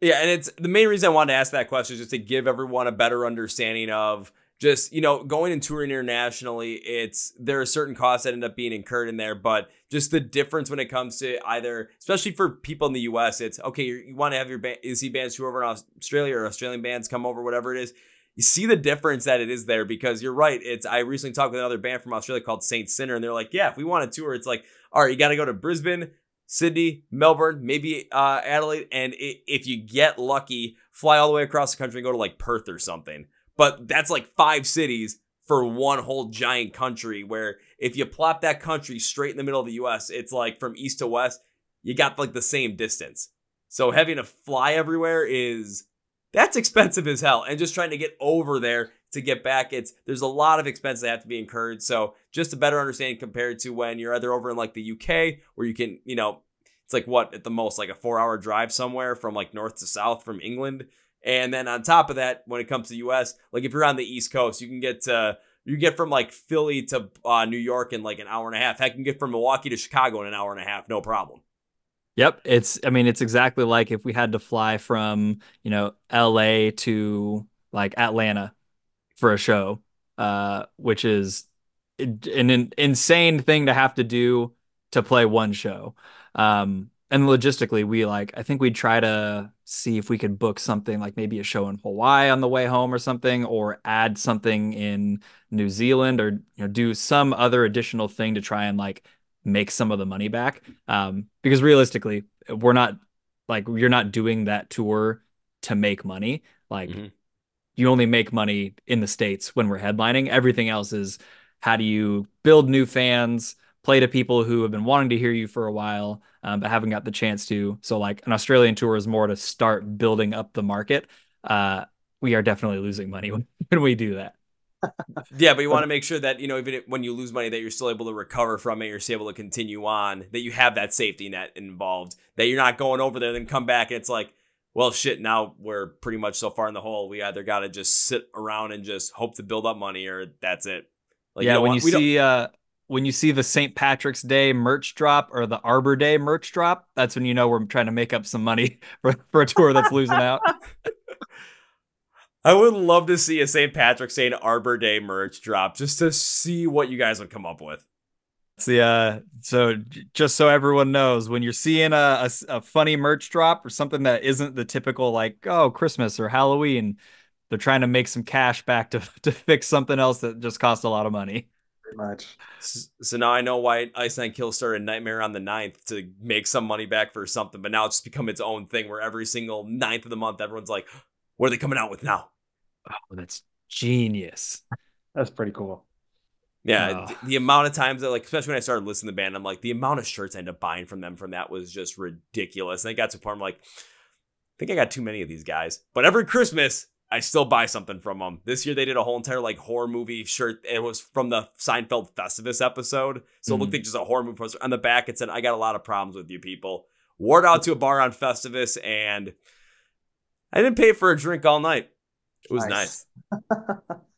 Yeah, and it's the main reason I wanted to ask that question is just to give everyone a better understanding of just you know going and touring internationally. It's there are certain costs that end up being incurred in there, but just the difference when it comes to either, especially for people in the U.S., it's okay. You, want to have your band, see bands tour over in Australia or Australian bands come over, whatever it is. You see the difference that it is there because you're right. It's I recently talked with another band from Australia called Saint Sinner, and they're like, yeah, if we want to tour, it's like, all right, you got to go to Brisbane, Sydney, Melbourne, maybe uh, Adelaide, and if you get lucky, fly all the way across the country and go to like Perth or something. But that's like five cities for one whole giant country. Where if you plop that country straight in the middle of the U.S., it's like from east to west, you got like the same distance. So having to fly everywhere is that's expensive as hell, and just trying to get over there to get back, it's there's a lot of expenses that have to be incurred. So just a better understanding compared to when you're either over in like the UK where you can, you know, it's like what at the most like a four hour drive somewhere from like north to south from England. And then on top of that, when it comes to the US, like if you're on the East Coast, you can get to you get from like Philly to uh, New York in like an hour and a half. Heck, you can get from Milwaukee to Chicago in an hour and a half, no problem. Yep, it's I mean it's exactly like if we had to fly from, you know, LA to like Atlanta for a show, uh which is an, an insane thing to have to do to play one show. Um and logistically we like I think we'd try to see if we could book something like maybe a show in Hawaii on the way home or something or add something in New Zealand or you know do some other additional thing to try and like make some of the money back. Um, because realistically, we're not like you're not doing that tour to make money. Like Mhm. You only make money in the States when we're headlining. Everything else is how do you build new fans, play to people who have been wanting to hear you for a while, um, but haven't got the chance to. So like an Australian tour is more to start building up the market. Uh, we are definitely losing money when, we do that. Yeah, but you want to make sure that you know even when you lose money, that you're still able to recover from it. You're still able to continue on. That you have that safety net involved. That you're not going over there then come back and it's like, well, shit. Now we're pretty much so far in the hole. We either got to just sit around and just hope to build up money, or that's it. Like, yeah, don't when want- you see uh when you see the St. Patrick's Day merch drop or the Arbor Day merch drop, that's when you know we're trying to make up some money for, for a tour that's losing out. I would love to see a St. Patrick's Day and Arbor Day merch drop just to see what you guys would come up with. It's the uh so just so everyone knows, when you're seeing a a funny merch drop or something that isn't the typical like oh Christmas or Halloween, they're trying to make some cash back to to fix something else that just cost a lot of money. Pretty much. So now I know why Ice Nine Kills started Nightmare on the 9th to make some money back for something, but now it's just become its own thing where every single ninth of the month, everyone's like, what are they coming out with now? Oh, that's genius. That's pretty cool. Yeah, Oh. the amount of times that, like, especially when I started listening to the band, I'm like, the amount of shirts I ended up buying from them from that was just ridiculous. And I got to a point, I'm like, I think I got too many of these guys. But every Christmas, I still buy something from them. This year, they did a whole entire like horror movie shirt. It was from the Seinfeld Festivus episode, so it looked Mhm. like just a horror movie poster. On the back, it said, "I got a lot of problems with you people." Wore it out to a bar on Festivus, and I didn't pay for a drink all night. It was nice.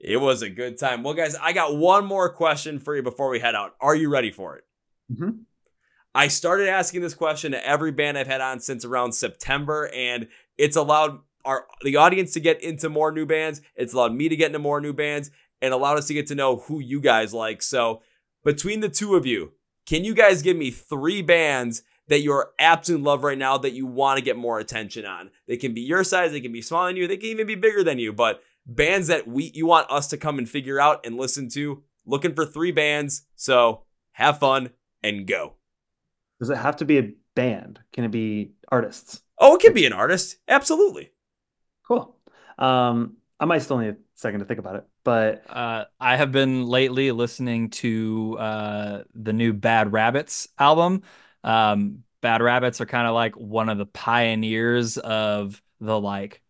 It was a good time. Well, guys, I got one more question for you before we head out. Are you ready for it? Mhm. I started asking this question to every band I've had on since around September, and it's allowed our the audience to get into more new bands. It's allowed me to get into more new bands, and allowed us to get to know who you guys like. So, between the two of you, can you guys give me three bands that you're absolutely in love right now that you want to get more attention on? They can be your size, they can be smaller than you, they can even be bigger than you, but bands that we you want us to come and figure out and listen to. Looking for three bands. So have fun and go. Does it have to be a band? Can it be artists? Oh, it can be an artist. Absolutely. Cool. Um, I might still need a second to think about it, but Uh, I have been lately listening to uh, the new Bad Rabbits album. Um, Bad Rabbits are kind of like one of the pioneers of the like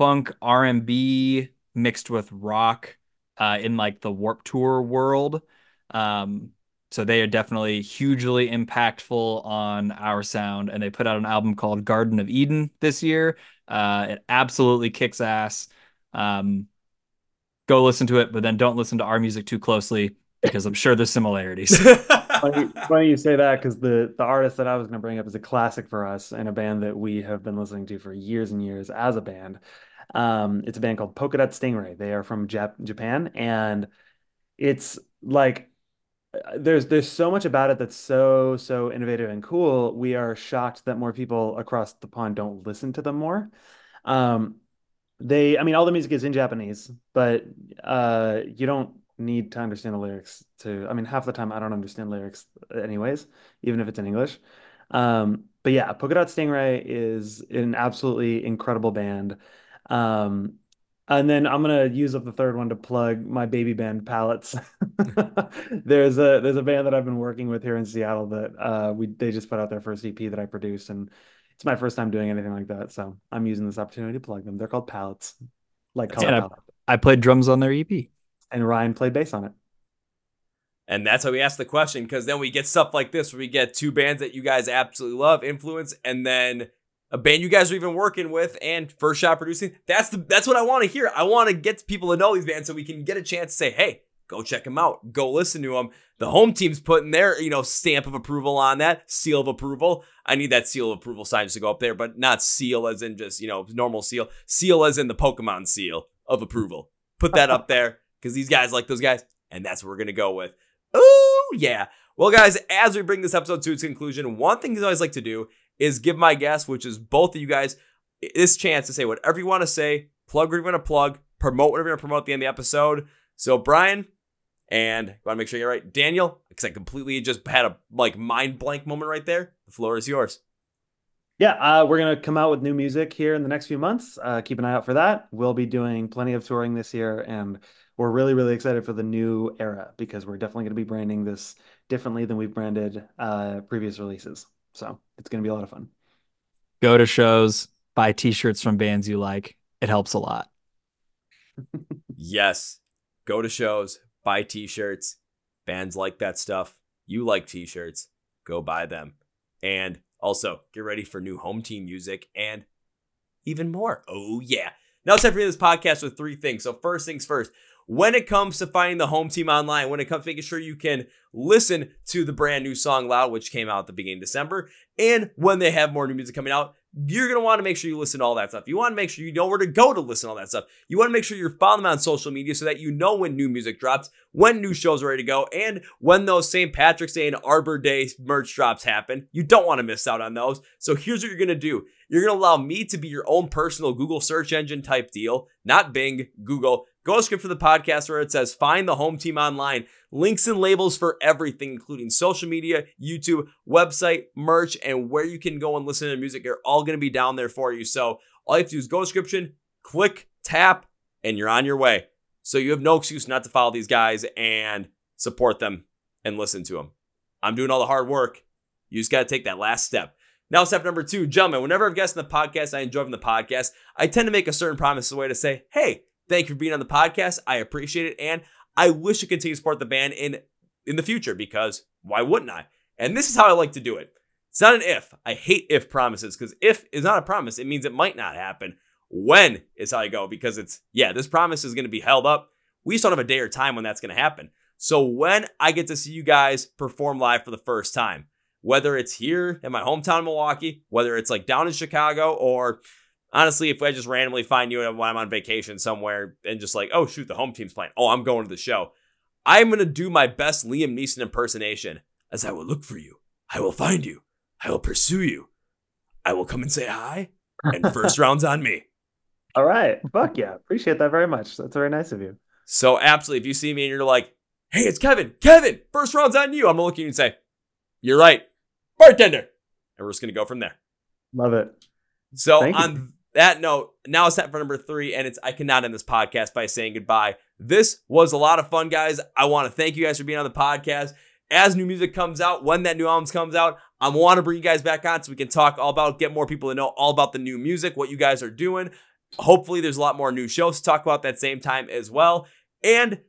funk R&B mixed with rock uh, in like the Warped Tour world. Um, so they are definitely hugely impactful on our sound, and they put out an album called Garden of Eden this year. Uh, it absolutely kicks ass. Um, go listen to it, but then don't listen to our music too closely because I'm sure there's similarities. funny, funny you say that because the the artist that I was going to bring up is a classic for us and a band that we have been listening to for years and years as a band. Um, it's a band called Polka Dot Stingray. They are from Jap- Japan, and it's like uh, there's there's so much about it that's so so innovative and cool. We are shocked that more people across the pond don't listen to them more. Um, they, I mean, all the music is in Japanese, but uh, you don't need to understand the lyrics to. I mean, half the time I don't understand lyrics anyways, even if it's in English. Um, but yeah, Polka Dot Stingray is an absolutely incredible band. Um, and then I'm gonna use up the third one to plug my baby band palettes. There's a there's a band that I've been working with here in Seattle that uh we they just put out their first EP that I produced and it's my first time doing anything like that. So I'm using this opportunity to plug them. They're called palettes, like color palette. I played drums on their EP. And Ryan played bass on it. And that's why we ask the question because then we get stuff like this where we get two bands that you guys absolutely love, influence, and then a band you guys are even working with and first shot producing. That's the that's what I want to hear. I want to get people to know these bands so we can get a chance to say, hey, go check them out, go listen to them. The home team's putting their you know stamp of approval on that seal of approval. I need that seal of approval sign just to go up there, but not seal as in just you know normal seal, seal as in the Pokemon seal of approval. Put that up there because these guys like those guys, and that's what we're gonna go with. Oh, yeah. Well, guys, as we bring this episode to its conclusion, one thing I always like to do is give my guest, which is both of you guys, this chance to say whatever you want to say, plug whatever you want to plug, promote whatever you want to promote at the end of the episode. So, Brian, and I want to make sure you're right, Daniel, because I completely just had a like mind blank moment right there. The floor is yours. Yeah, uh, we're gonna come out with new music here in the next few months. Uh, keep an eye out for that. We'll be doing plenty of touring this year, and we're really, really excited for the new era because we're definitely gonna be branding this differently than we've branded uh, previous releases. So it's gonna be a lot of fun. Go to shows, buy t-shirts from bands you like. It helps a lot. Yes. Go to shows, buy t shirts. Bands like that stuff. You like t shirts. Go buy them. And also get ready for new home team music and even more. Oh, yeah. Now it's time for this podcast with three things. So, first things first, when it comes to finding the home team online, when it comes to making sure you can listen to the brand new song Loud, which came out at the beginning of December, and when they have more new music coming out, you're going to want to make sure you listen to all that stuff. You want to make sure you know where to go to listen to all that stuff. You want to make sure you're following them on social media so that you know when new music drops, when new shows are ready to go, and when those St. Patrick's Day and Arbor Day merch drops happen. You don't want to miss out on those. So here's what you're going to do. You're going to allow me to be your own personal Google search engine type deal, not Bing, Google. Go to script for the podcast where it says find the home team online. Links and labels for everything, including social media, YouTube, website, merch, and where you can go and listen to music They're all going to be down there for you. So all you have to do is go to description, click, tap, and you're on your way. So you have no excuse not to follow these guys and support them and listen to them. I'm doing all the hard work. You just got to take that last step. Now, step number two, gentlemen, whenever I've guests in the podcast, I enjoy from the podcast, I tend to make a certain promise as a way to say, hey, thank you for being on the podcast. I appreciate it. And I wish to continue to support the band in in the future because why wouldn't I? And this is how I like to do it. It's not an if. I hate if promises because if is not a promise. It means it might not happen. When is how I go because it's, yeah, this promise is going to be held up. We just don't have a day or time when that's going to happen. So when I get to see you guys perform live for the first time, whether it's here in my hometown, Milwaukee, whether it's like down in Chicago, or honestly, if I just randomly find you when I'm on vacation somewhere and just like, oh, shoot, the home team's playing. Oh, I'm going to the show. I'm going to do my best Liam Neeson impersonation as I will look for you. I will find you. I will pursue you. I will come and say hi. And first round's on me. All right. Fuck yeah. Appreciate that very much. That's very nice of you. So, absolutely, if you see me and you're like, hey, it's Kevin. Kevin, first round's on you. I'm going to look at you and say, you're right bartender. And we're just going to go from there. Love it. So, Thank on you. That note, now it's time for number three. And it's, I cannot end this podcast by saying goodbye. This was a lot of fun, guys. I want to thank you guys for being on the podcast. As new music comes out, when that new album comes out, I want to bring you guys back on so we can talk all about, get more people to know all about the new music, what you guys are doing. Hopefully, there's a lot more new shows to talk about that same time as well. And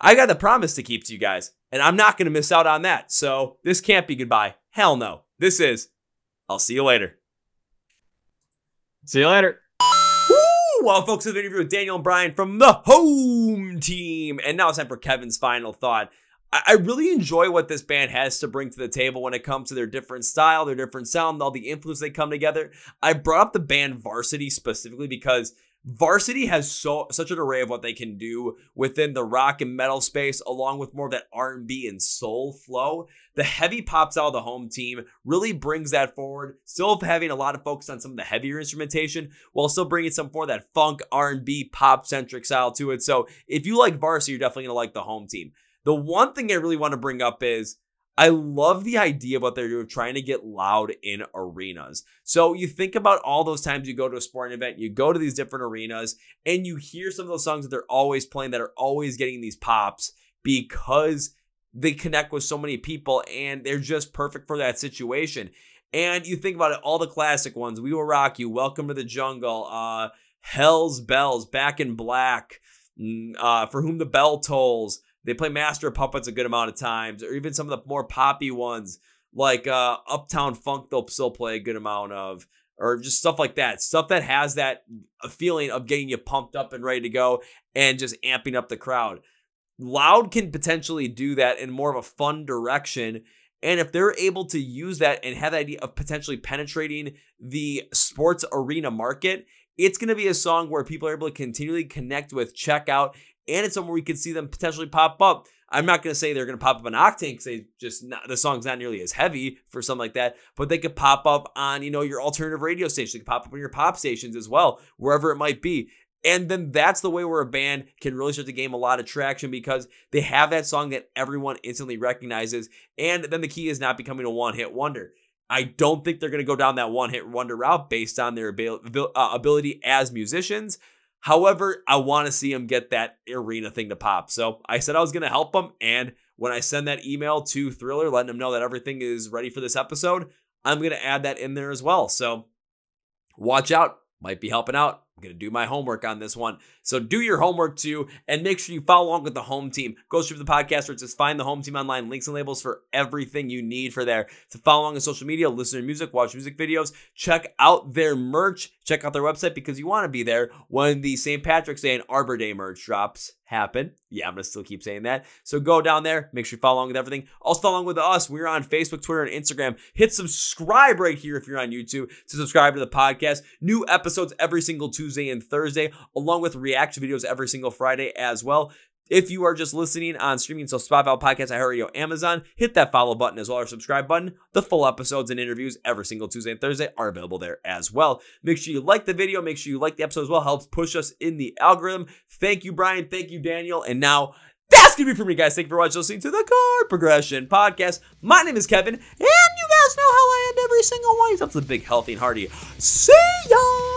I got the promise to keep to you guys, and I'm not going to miss out on that. So this can't be goodbye. Hell no. This is. I'll see you later. See you later. Woo! Well, folks, this interview with Daniel and Brian from the home team. And now it's time for Kevin's final thought. I really enjoy what this band has to bring to the table when it comes to their different style, their different sound, all the influence they come together. I brought up the band Varsity specifically because Varsity has so such an array of what they can do within the rock and metal space, along with more of that R&B and soul flow. The heavy pops out of the home team really brings that forward. Still having a lot of focus on some of the heavier instrumentation, while still bringing some more of that funk R&B pop centric style to it. So if you like Varsity, you're definitely gonna like the home team. The one thing I really want to bring up is I love the idea of what they're doing, trying to get loud in arenas. So you think about all those times you go to a sporting event, you go to these different arenas, and you hear some of those songs that they're always playing that are always getting these pops because they connect with so many people and they're just perfect for that situation. And you think about it, all the classic ones, We Will Rock You, Welcome to the Jungle, uh, Hell's Bells, Back in Black, mm, uh, For Whom the Bell Tolls, they play Master of Puppets a good amount of times, or even some of the more poppy ones like uh, Uptown Funk. They'll still play a good amount of, or just stuff like that. Stuff that has that feeling of getting you pumped up and ready to go, and just amping up the crowd. Loud can potentially do that in more of a fun direction. And if they're able to use that and have the idea of potentially penetrating the sports arena market, it's going to be a song where people are able to continually connect with, check out, and it's somewhere we could see them potentially pop up. I'm not going to say they're going to pop up on Octane because they just not, the song's not nearly as heavy for something like that, but they could pop up on you know your alternative radio station. They could pop up on your pop stations as well, wherever it might be. And then that's the way where a band can really start to gain a lot of traction because they have that song that everyone instantly recognizes. And then the key is not becoming a one hit wonder. I don't think they're going to go down that one hit wonder route based on their uh, ability as musicians. However, I want to see him get that arena thing to pop. So I said I was going to help him. And when I send that email to Thriller, letting him know that everything is ready for this episode, I'm going to add that in there as well. So watch out. Might be helping out. Going to do my homework on this one. So do your homework too, and make sure you follow along with the home team. Go through the podcast it says find the home team online, links and labels for everything you need for there. To follow along on social media, listen to music, watch music videos, check out their merch, check out their website because you want to be there when the St. Patrick's Day and Arbor Day merch drops happen. Yeah, I'm gonna still keep saying that. So go down there, make sure you follow along with everything. Also follow along with us. We're on Facebook, Twitter, and Instagram. Hit subscribe right here if you're on YouTube to subscribe to the podcast. New episodes every single Tuesday and Thursday, along with reaction videos every single Friday as well. If you are just listening on streaming, so Spotify, Podcast, iHeartRadio, Amazon, hit that follow button as well or subscribe button. The full episodes and interviews every single Tuesday and Thursday are available there as well. Make sure you like the video. Make sure you like the episode as well. Helps push us in the algorithm. Thank you, Brian. Thank you, Daniel. And now that's gonna be for me, guys. Thank you for watching, listening to the Chord Progression Podcast. My name is Kevin, and you guys know how I end every single one. That's the big, healthy, and hearty. See ya.